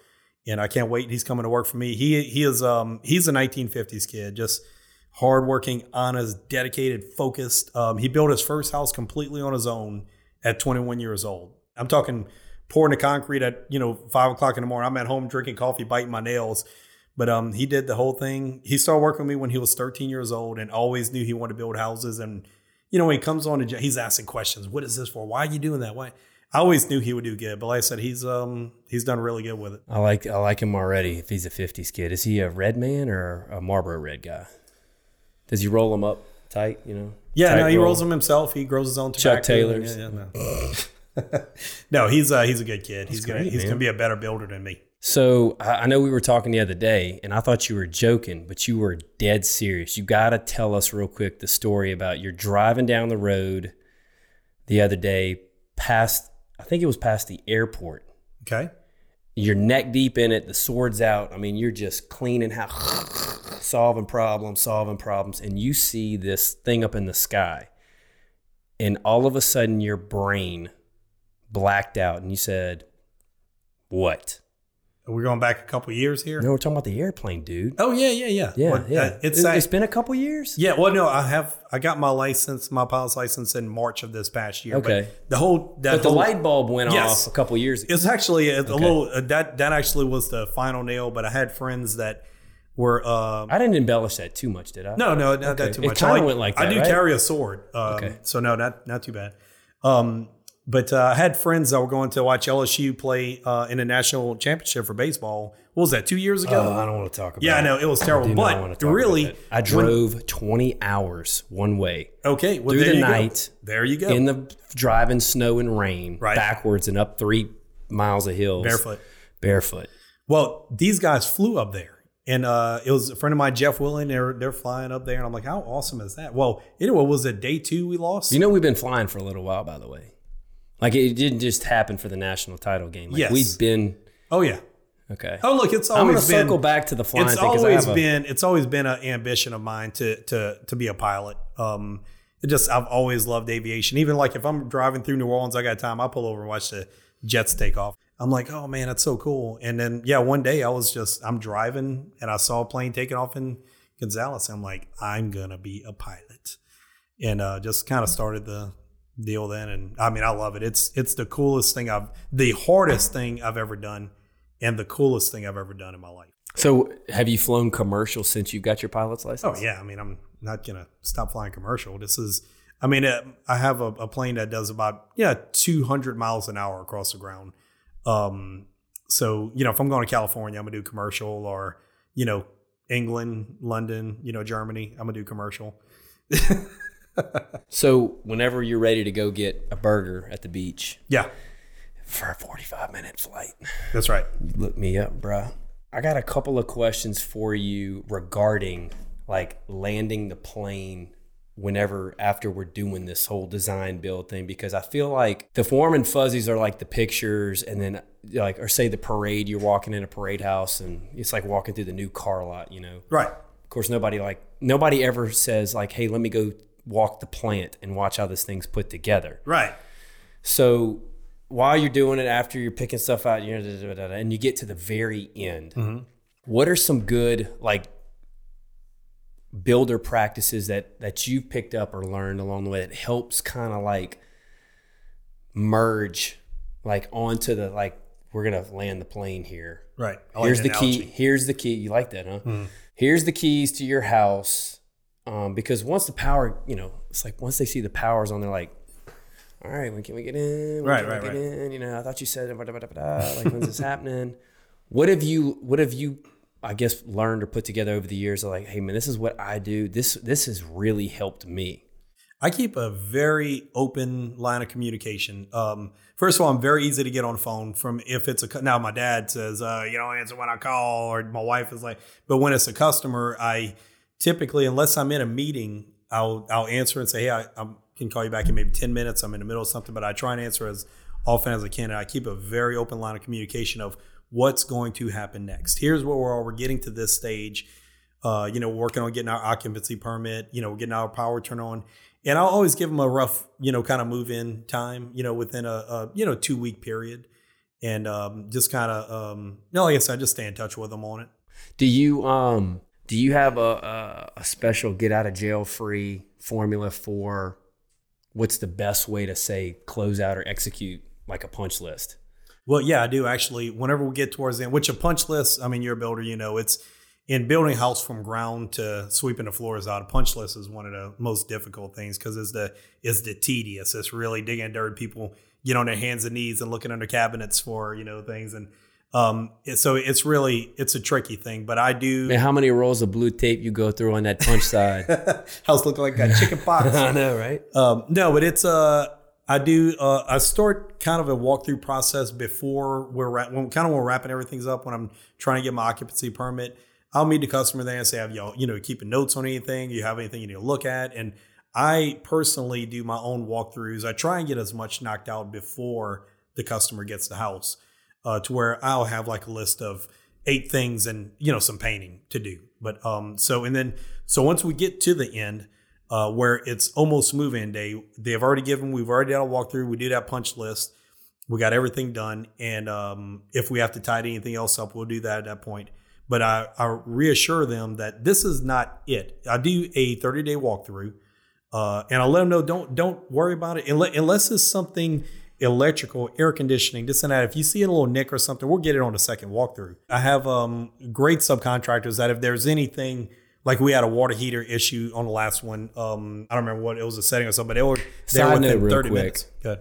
Speaker 2: and I can't wait. He's coming to work for me. He he is um, he's a 1950s kid, just hardworking, honest, dedicated, focused. Um, he built his first house completely on his own at 21 years old. I'm talking pouring the concrete at you know five o'clock in the morning. I'm at home drinking coffee, biting my nails. But um, he did the whole thing. He started working with me when he was 13 years old, and always knew he wanted to build houses. And you know, when he comes on, job, he's asking questions. What is this for? Why are you doing that? Why? I always knew he would do good. But like I said, he's um he's done really good with it.
Speaker 1: I like I like him already. If he's a '50s kid, is he a red man or a Marlboro red guy? Does he roll them up tight? You know.
Speaker 2: Yeah, no, he
Speaker 1: roll?
Speaker 2: rolls them himself. He grows his own tobacco.
Speaker 1: Chuck Taylors.
Speaker 2: Yeah, yeah, no. [laughs] no, he's uh, he's a good kid. He's gonna
Speaker 1: great,
Speaker 2: he's
Speaker 1: man.
Speaker 2: gonna be a better builder than me.
Speaker 1: So I know we were talking the other day, and I thought you were joking, but you were dead serious. You got to tell us real quick the story about you're driving down the road the other day past. I think it was past the airport.
Speaker 2: Okay.
Speaker 1: You're neck deep in it. The sword's out. I mean, you're just cleaning house, [laughs] solving problems, solving problems, and you see this thing up in the sky, and all of a sudden your brain blacked out, and you said, "What?"
Speaker 2: We're going back a couple years here.
Speaker 1: No, we're talking about the airplane, dude.
Speaker 2: Oh yeah, yeah, yeah.
Speaker 1: Yeah,
Speaker 2: Well,
Speaker 1: yeah.
Speaker 2: uh, it's
Speaker 1: It- it's been a couple years.
Speaker 2: Yeah, well, no, I have. I got my license, my pilot's license, in March of this past year.
Speaker 1: Okay.
Speaker 2: but the whole that
Speaker 1: But the
Speaker 2: whole,
Speaker 1: light bulb went
Speaker 2: Yes.
Speaker 1: off a couple years ago.
Speaker 2: It's actually a, a little uh, that that actually was the final nail. But I had friends that were. Uh,
Speaker 1: I didn't embellish that too much, did I?
Speaker 2: no, no, not
Speaker 1: Okay.
Speaker 2: that too much.
Speaker 1: It
Speaker 2: much.
Speaker 1: kinda
Speaker 2: I
Speaker 1: went like that.
Speaker 2: I do
Speaker 1: right?
Speaker 2: carry a sword, um,
Speaker 1: Okay.
Speaker 2: so no, not not too bad. Um, But uh, I had friends that were going to watch LSU play uh, in a national championship for baseball. What was that? Two years ago?
Speaker 1: Oh, I don't want to talk about. It.
Speaker 2: Yeah, I know it was terrible.
Speaker 1: do not wanna
Speaker 2: But really.
Speaker 1: I
Speaker 2: when-
Speaker 1: drove 20 hours one way
Speaker 2: okay, well,
Speaker 1: through the
Speaker 2: you go.
Speaker 1: night
Speaker 2: There you go.
Speaker 1: in the driving snow and rain,
Speaker 2: Right.
Speaker 1: backwards and up three miles of hills,
Speaker 2: Barefoot.
Speaker 1: barefoot.
Speaker 2: Well, these guys flew up there. And uh, it was a friend of mine, Jeff Willing. They're they're flying up there, and I'm like, how awesome is that? Well, anyway, was it day two we lost?
Speaker 1: You know, we've been flying for a little while, by the way. Like it didn't just happen for the national title game. Like
Speaker 2: Yes.
Speaker 1: we've been
Speaker 2: oh yeah.
Speaker 1: okay.
Speaker 2: Oh look, it's
Speaker 1: I'm gonna
Speaker 2: been.
Speaker 1: circle back to the flying
Speaker 2: it's
Speaker 1: thing 'cause I
Speaker 2: always
Speaker 1: have a-
Speaker 2: been. It's always been an ambition of mine to to to be a pilot. Um, it just I've always loved aviation. Even like if I'm driving through New Orleans, I got time. I pull over and watch the jets take off. I'm like, oh man, that's so cool. And then yeah, one day I was just I'm driving and I saw a plane taking off in Gonzales. I'm like, I'm gonna be a pilot, and uh, just kind of started the deal then. And I mean, I love it. It's it's the coolest thing I've the hardest thing I've ever done, and the coolest thing I've ever done in my life.
Speaker 1: So, have you flown commercial since you got your pilot's license?
Speaker 2: Oh yeah, I mean, I'm not gonna stop flying commercial. This is, I mean, I have a, a plane that does about yeah 200 miles an hour across the ground. Um, so you know, if I'm going to California, I'm gonna do commercial, or you know, England, London, you know, Germany, I'm gonna do commercial. [laughs] [laughs]
Speaker 1: So, whenever you're ready to go get a burger at the beach
Speaker 2: Yeah,
Speaker 1: for a 45 minute flight,
Speaker 2: that's right.
Speaker 1: look me up, bruh. I got a couple of questions for you regarding like landing the plane whenever after we're doing this whole design build thing because I feel like the warm and fuzzies are like the pictures and then like or say the parade you're walking in a parade house and it's like walking through the new car lot, you know.
Speaker 2: Right.
Speaker 1: Of course nobody like nobody ever says like hey, let me go walk the plant and watch how this thing's put together.
Speaker 2: Right.
Speaker 1: So while you're doing it, after you're picking stuff out, you know, da, da, da, da, and you get to the very end, mm-hmm. what are some good like builder practices that that you've picked up or learned along the way that helps kind of like merge like onto the like we're gonna land the plane here.
Speaker 2: Right. Like
Speaker 1: Here's
Speaker 2: the
Speaker 1: the key. Here's the key. You like that, huh? Mm-hmm. Here's the keys to your house. Um, because once the power, you know, it's like once they see the powers on, they're like, all right, when can we get in? When
Speaker 2: Right,
Speaker 1: can we
Speaker 2: right,
Speaker 1: get
Speaker 2: right.
Speaker 1: in? You know, I thought you said blah, blah, blah, blah, blah. like when's this happening? What have you what have you I guess learned or put together over the years of like, hey man, this is what I do. This this has really helped me.
Speaker 2: I keep a very open line of communication. Um, first of all, I'm very easy to get on the phone from if it's a now my dad says uh, you don't answer when I call, or my wife is like, but when it's a customer, I typically unless I'm in a meeting, I'll I'll answer and say, hey, I, I can call you back in maybe ten minutes. I'm in the middle of something, but I try and answer as often as I can, and I keep a very open line of communication of what's going to happen next. Here's where we're, we're getting to this stage uh, you know, working on getting our occupancy permit, you know, getting our power turned on. And I'll always give them a rough, you know, kind of move in time, you know, within a, a you know, two week period. And um, just kind of, um, you know, like I said, just stay in touch with them on it.
Speaker 1: Do you um do you have a a, a special get out of jail free formula for what's the best way to say close out or execute like a punch list?
Speaker 2: Well, yeah, I do actually. Whenever we get towards the end, which a punch list, I mean, you're a builder, you know, it's in building a house from ground to sweeping the floors out. A punch list is one of the most difficult things because it's the it's the tedious. It's really digging dirt. People get on their hands and knees and looking under cabinets for you know things, and um, so it's really it's a tricky thing. But I do.
Speaker 1: Man, how many rolls of blue tape you go through on that punch side? [laughs]
Speaker 2: house look like a chicken [laughs] pox.
Speaker 1: I know, right?
Speaker 2: Um, no, but it's uh, I do uh, I start kind of a walkthrough process before we're wrap, when kind of when we're wrapping everything's up when I'm trying to get my occupancy permit. I'll meet the customer there and say, "Have y'all you know keeping notes on anything? You have anything you need to look at?" And I personally do my own walkthroughs. I try and get as much knocked out before the customer gets the house, uh, to where I'll have like a list of eight things and you know some painting to do. But um, so and then so once we get to the end, uh, where it's almost move-in day, they have already given. We've already done a walkthrough. We do that punch list. We got everything done, and um, if we have to tidy anything else up, we'll do that at that point. But I, I reassure them that this is not it. I do a 30 day walkthrough, uh, and I let them know don't don't worry about it unless, unless it's something electrical, air conditioning, this and that. If you see a little nick or something, we'll get it on a second walkthrough. I have um, great subcontractors that if there's anything like we had a water heater issue on the last one, um, I don't remember what it was a setting or something, but they were they were
Speaker 1: Side note
Speaker 2: within
Speaker 1: real
Speaker 2: 30
Speaker 1: quick.
Speaker 2: minutes. Good.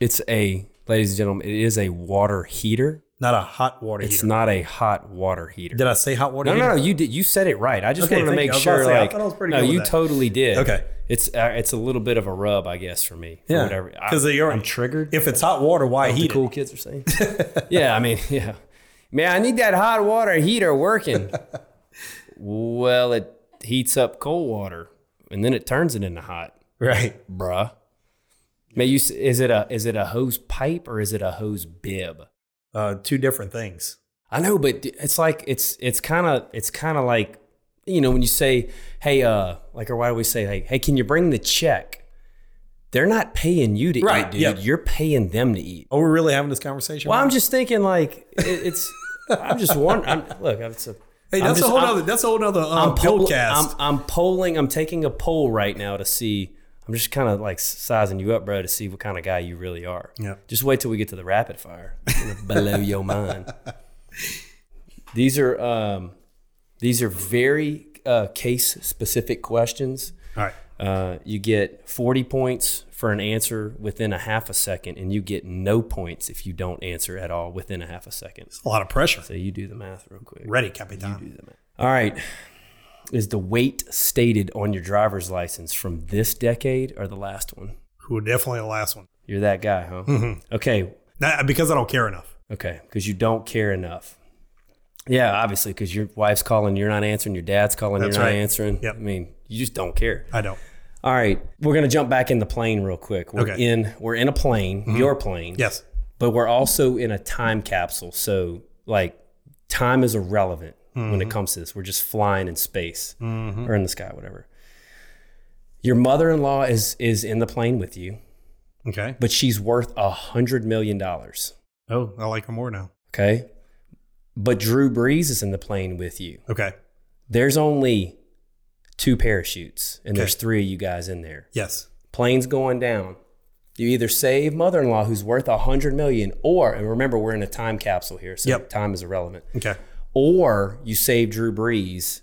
Speaker 1: It's a, ladies and gentlemen, it is a water heater.
Speaker 2: Not a hot water
Speaker 1: It's
Speaker 2: heater.
Speaker 1: It's not a hot water heater.
Speaker 2: Did I say hot water
Speaker 1: No,
Speaker 2: heater?
Speaker 1: no, no. You did. You said it right. I just
Speaker 2: Okay,
Speaker 1: wanted to make
Speaker 2: you. I was about to
Speaker 1: sure.
Speaker 2: say,
Speaker 1: like,
Speaker 2: thought I was pretty
Speaker 1: no, you totally did.
Speaker 2: Okay.
Speaker 1: It's uh, it's a little bit of a rub, I guess, for me. for
Speaker 2: Yeah,
Speaker 1: whatever.
Speaker 2: 'cause you're-
Speaker 1: I'm triggered.
Speaker 2: If it's hot water, why heat
Speaker 1: cool kids are saying. [laughs] yeah, I mean, yeah. Man, I need that hot water heater working. [laughs] well, it heats up cold water and then it turns it into hot.
Speaker 2: Right.
Speaker 1: bruh. May you is it a is it a hose pipe or is it a hose bib?
Speaker 2: Uh, two different things.
Speaker 1: I know, but it's like it's it's kind of it's kind of like you know when you say, "Hey, uh," like or why do we say, "Hey, hey, can you bring the check?" They're not paying you to
Speaker 2: Right,
Speaker 1: eat, dude.
Speaker 2: yep.
Speaker 1: You're paying them to eat.
Speaker 2: Oh, we're really having this conversation.
Speaker 1: Well,
Speaker 2: right
Speaker 1: I'm just thinking like it, it's. I'm just wondering. I'm, look, it's a.
Speaker 2: Hey, that's
Speaker 1: just-
Speaker 2: a whole
Speaker 1: I'm-
Speaker 2: other. That's a whole other um,
Speaker 1: I'm, poll-
Speaker 2: podcast.
Speaker 1: I'm, I'm polling. I'm taking a poll right now to see. I'm just kind of like sizing you up, bro, to see what kind of guy you really are.
Speaker 2: Yeah.
Speaker 1: Just wait till we get to the rapid fire. Blow your mind. [laughs] These are um, these are very uh, case specific questions.
Speaker 2: All right.
Speaker 1: Uh, you get 40 points for an answer within a half a second, and you get no points if you don't answer at all within a half a second.
Speaker 2: It's A lot of pressure.
Speaker 1: So you do the math real quick.
Speaker 2: Ready, Capitan.
Speaker 1: Do the math. All right. Is the weight stated on your driver's license from this decade or the last one?
Speaker 2: Who definitely the last one.
Speaker 1: You're that guy, huh?
Speaker 2: Mm-hmm.
Speaker 1: Okay.
Speaker 2: Nah, because I don't care enough.
Speaker 1: Okay. Because you don't care enough. Yeah, obviously, because your wife's calling, you're not answering. Your dad's calling,
Speaker 2: That's
Speaker 1: you're not
Speaker 2: right.
Speaker 1: answering.
Speaker 2: Yep.
Speaker 1: I mean, you just don't care.
Speaker 2: I don't.
Speaker 1: All right, we're gonna jump back in the plane real quick. We're
Speaker 2: Okay. Mm-hmm.
Speaker 1: in we're in a plane, your plane.
Speaker 2: Yes.
Speaker 1: But we're also in a time capsule. So like time is irrelevant when
Speaker 2: Mm-hmm.
Speaker 1: it comes to this. We're just flying in space or in the sky, whatever. Your mother-in-law is is in the plane with you,
Speaker 2: Okay.
Speaker 1: but she's worth a hundred million dollars.
Speaker 2: Oh, I like her more now.
Speaker 1: Okay. But Drew Brees is in the plane with you.
Speaker 2: Okay.
Speaker 1: There's only two parachutes, and there's three of you guys in there.
Speaker 2: Yes.
Speaker 1: plane's going down. You either save mother-in-law who's worth a hundred million, or and remember we're in a time capsule here, so
Speaker 2: Yep.
Speaker 1: time is irrelevant.
Speaker 2: Okay.
Speaker 1: Or you save Drew Brees,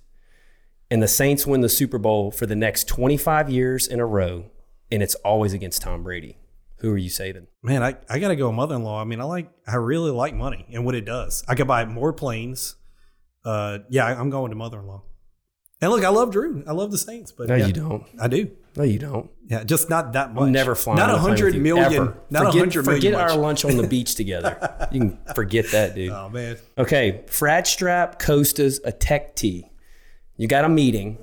Speaker 1: and the Saints win the Super Bowl for the next 25 years in a row, and it's always against Tom Brady. Who are you saving?
Speaker 2: Man, I, I gotta go mother-in-law. I mean, I like I really like money and what it does. I could buy more planes. Uh, yeah, I, I'm going to mother-in-law. And look, I love Drew. I love the Saints, but
Speaker 1: No,
Speaker 2: yeah,
Speaker 1: you don't.
Speaker 2: I do.
Speaker 1: No, you don't.
Speaker 2: Yeah, just not that much.
Speaker 1: I'm never flying.
Speaker 2: Not a
Speaker 1: a plane with
Speaker 2: hundred million.
Speaker 1: ever.
Speaker 2: Not a hundred million.
Speaker 1: Forget
Speaker 2: much.
Speaker 1: our lunch on the beach together. [laughs] You can forget that, dude.
Speaker 2: Oh man.
Speaker 1: Okay, frat strap, Costas, a tech tee. You got a meeting.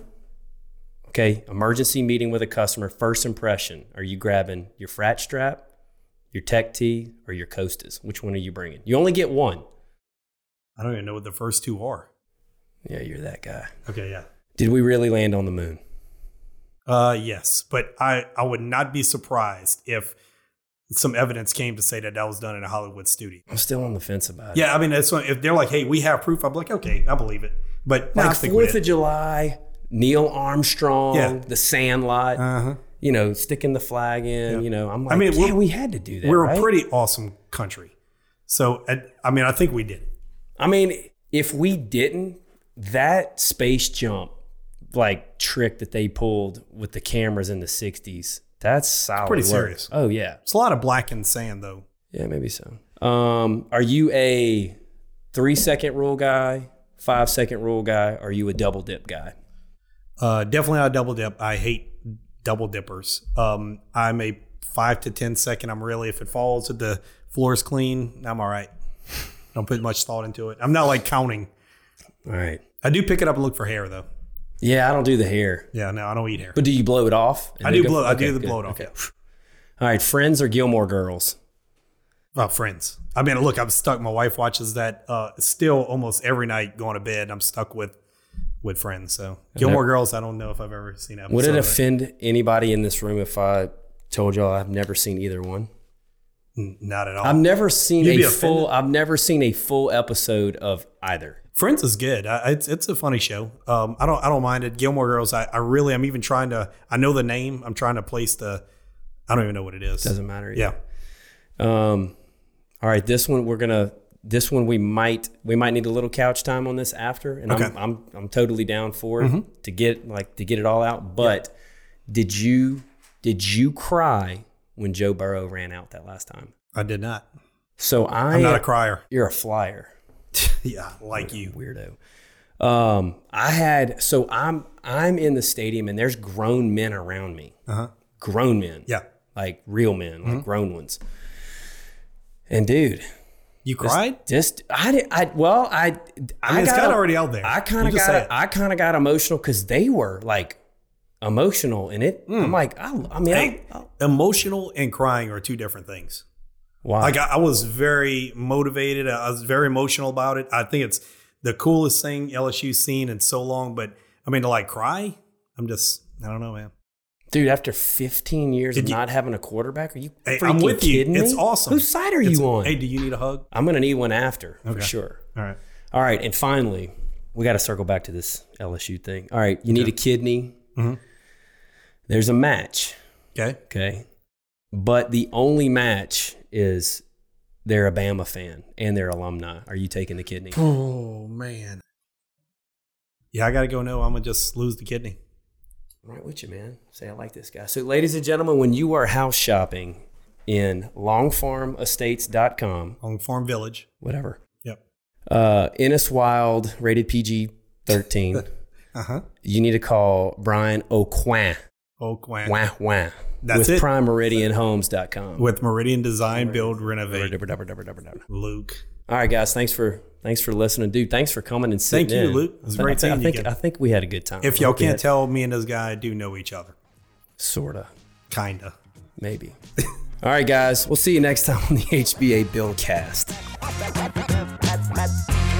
Speaker 1: Okay, emergency meeting with a customer. First impression: Are you grabbing your frat strap, your tech tee, or your Costas? Which one are you bringing? You only get one.
Speaker 2: I don't even know what the first two are.
Speaker 1: Yeah, you're that guy.
Speaker 2: Okay, yeah.
Speaker 1: Did we really land on the moon?
Speaker 2: Uh, yes, but I I would not be surprised if some evidence came to say that that was done in a Hollywood studio.
Speaker 1: I'm still on the fence about it.
Speaker 2: Yeah, I mean, that's if they're like, "Hey, we have proof," I'm like, "Okay, I believe it." But
Speaker 1: like Fourth of July, Neil Armstrong,
Speaker 2: Yeah.
Speaker 1: the Sandlot.
Speaker 2: Uh-huh.
Speaker 1: You know, sticking the flag in. You know, I'm like, I
Speaker 2: mean,
Speaker 1: yeah, we had to do that.
Speaker 2: We're
Speaker 1: right?
Speaker 2: a pretty awesome country, so I mean, I think we did.
Speaker 1: I mean, if we didn't, that space jump like trick that they pulled with the cameras in the '60s, that's solid.
Speaker 2: pretty
Speaker 1: work.
Speaker 2: serious.
Speaker 1: Oh yeah,
Speaker 2: It's a lot of black and sand, though.
Speaker 1: yeah, maybe so. Um, are you a three second rule guy, five second rule guy? Or are you a double dip guy?
Speaker 2: Uh, definitely not a double dip. I hate double dippers. Um, I'm a five to ten second. I'm really if it falls, if the floor is clean, I'm all right. Don't put much thought into it. I'm not like counting.
Speaker 1: All right.
Speaker 2: I do pick it up and look for hair though.
Speaker 1: Yeah, I don't do the hair,
Speaker 2: Yeah, no, I don't eat hair.
Speaker 1: but do you blow it off?
Speaker 2: I do blow. I do the
Speaker 1: good.
Speaker 2: blow it off.
Speaker 1: Okay. [laughs] All right, Friends or Gilmore Girls?
Speaker 2: Well, friends. I mean, look, I'm stuck. My wife watches that uh, still almost every night going to bed. I'm stuck with with friends. So Gilmore Girls. I don't know if I've ever seen that.
Speaker 1: Would it offend anybody in this room if I told y'all I've never seen either one?
Speaker 2: Not at all.
Speaker 1: I've never seen
Speaker 2: You'd
Speaker 1: a full. I've never seen a full episode of either.
Speaker 2: Friends is good. I, it's it's a funny show. Um, I don't I don't mind it. Gilmore Girls. I, I really I'm even trying to. I know the name. I'm trying to place the. I don't even know what it is.
Speaker 1: Doesn't matter.
Speaker 2: Yeah.
Speaker 1: Um. All right. This one we're gonna. This one we might we might need a little couch time on this after, and I'm,
Speaker 2: Okay. Mm-hmm.
Speaker 1: I'm I'm totally down for it to get like to get it all out. But did you did you cry when Joe Burrow ran out that last time.
Speaker 2: I did not.
Speaker 1: So I
Speaker 2: I'm not a crier.
Speaker 1: You're a flyer. [laughs]
Speaker 2: yeah, like you.
Speaker 1: Weirdo. Um, I had so I'm I'm in the stadium and there's grown men around me.
Speaker 2: Uh-huh.
Speaker 1: Grown men.
Speaker 2: Yeah.
Speaker 1: Like real men,
Speaker 2: Mm-hmm.
Speaker 1: like grown ones. And dude,
Speaker 2: You cried?
Speaker 1: just I did I well I I,
Speaker 2: I mean, it's
Speaker 1: got
Speaker 2: kind of already out there.
Speaker 1: I kind of got. I kind of got emotional because they were like emotional in it. I'm like I, I mean I,
Speaker 2: Hmm. Emotional and crying are two different things.
Speaker 1: Why
Speaker 2: Like I, I was very motivated. I was very emotional about it. I think it's the coolest thing LSU's seen in so long. But I mean, to like cry, I'm just I don't know, man.
Speaker 1: dude after 15 years of
Speaker 2: you-
Speaker 1: not having a quarterback are you
Speaker 2: Hey,
Speaker 1: freaking
Speaker 2: I'm with you.
Speaker 1: me?
Speaker 2: It's awesome.
Speaker 1: Whose side are
Speaker 2: It's-
Speaker 1: you on?
Speaker 2: Hey, do you need a hug?
Speaker 1: I'm gonna need one after for sure.
Speaker 2: All right.
Speaker 1: All right, and finally, we got to circle back to this LSU thing. All right, you need a kidney.
Speaker 2: Mhm.
Speaker 1: There's a match,
Speaker 2: Okay.
Speaker 1: okay, but the only match is they're a Bama fan and they're alumni. Are you taking the kidney?
Speaker 2: Oh man. Yeah, I gotta go. No, I'm gonna just lose the kidney.
Speaker 1: I'm right with you, man. Say I like this guy. So, ladies and gentlemen, when you are house shopping in longfarmestates.com,
Speaker 2: Long Farm Village.
Speaker 1: whatever,
Speaker 2: Yep.
Speaker 1: uh, Inniswold, rated PG 13, [laughs]
Speaker 2: Uh huh.
Speaker 1: you need to call Brian O'Quan.
Speaker 2: Quang.
Speaker 1: Wah, wah.
Speaker 2: That's
Speaker 1: with
Speaker 2: it.
Speaker 1: PrimeMeridianHomes.com.
Speaker 2: With Meridian Design, Build, Renovate. Luke.
Speaker 1: All right, guys. Thanks for thanks for listening, dude. Thanks for coming and sitting
Speaker 2: Thank you,
Speaker 1: in.
Speaker 2: Luke. It was
Speaker 1: I
Speaker 2: great
Speaker 1: think- I
Speaker 2: seeing you
Speaker 1: think
Speaker 2: again.
Speaker 1: I think we had a good time.
Speaker 2: If y'all can't
Speaker 1: had-
Speaker 2: tell, me and this guy do know each other.
Speaker 1: sorta,
Speaker 2: Kinda.
Speaker 1: maybe. All right, guys. We'll see you next time on the HBA Buildcast. [laughs]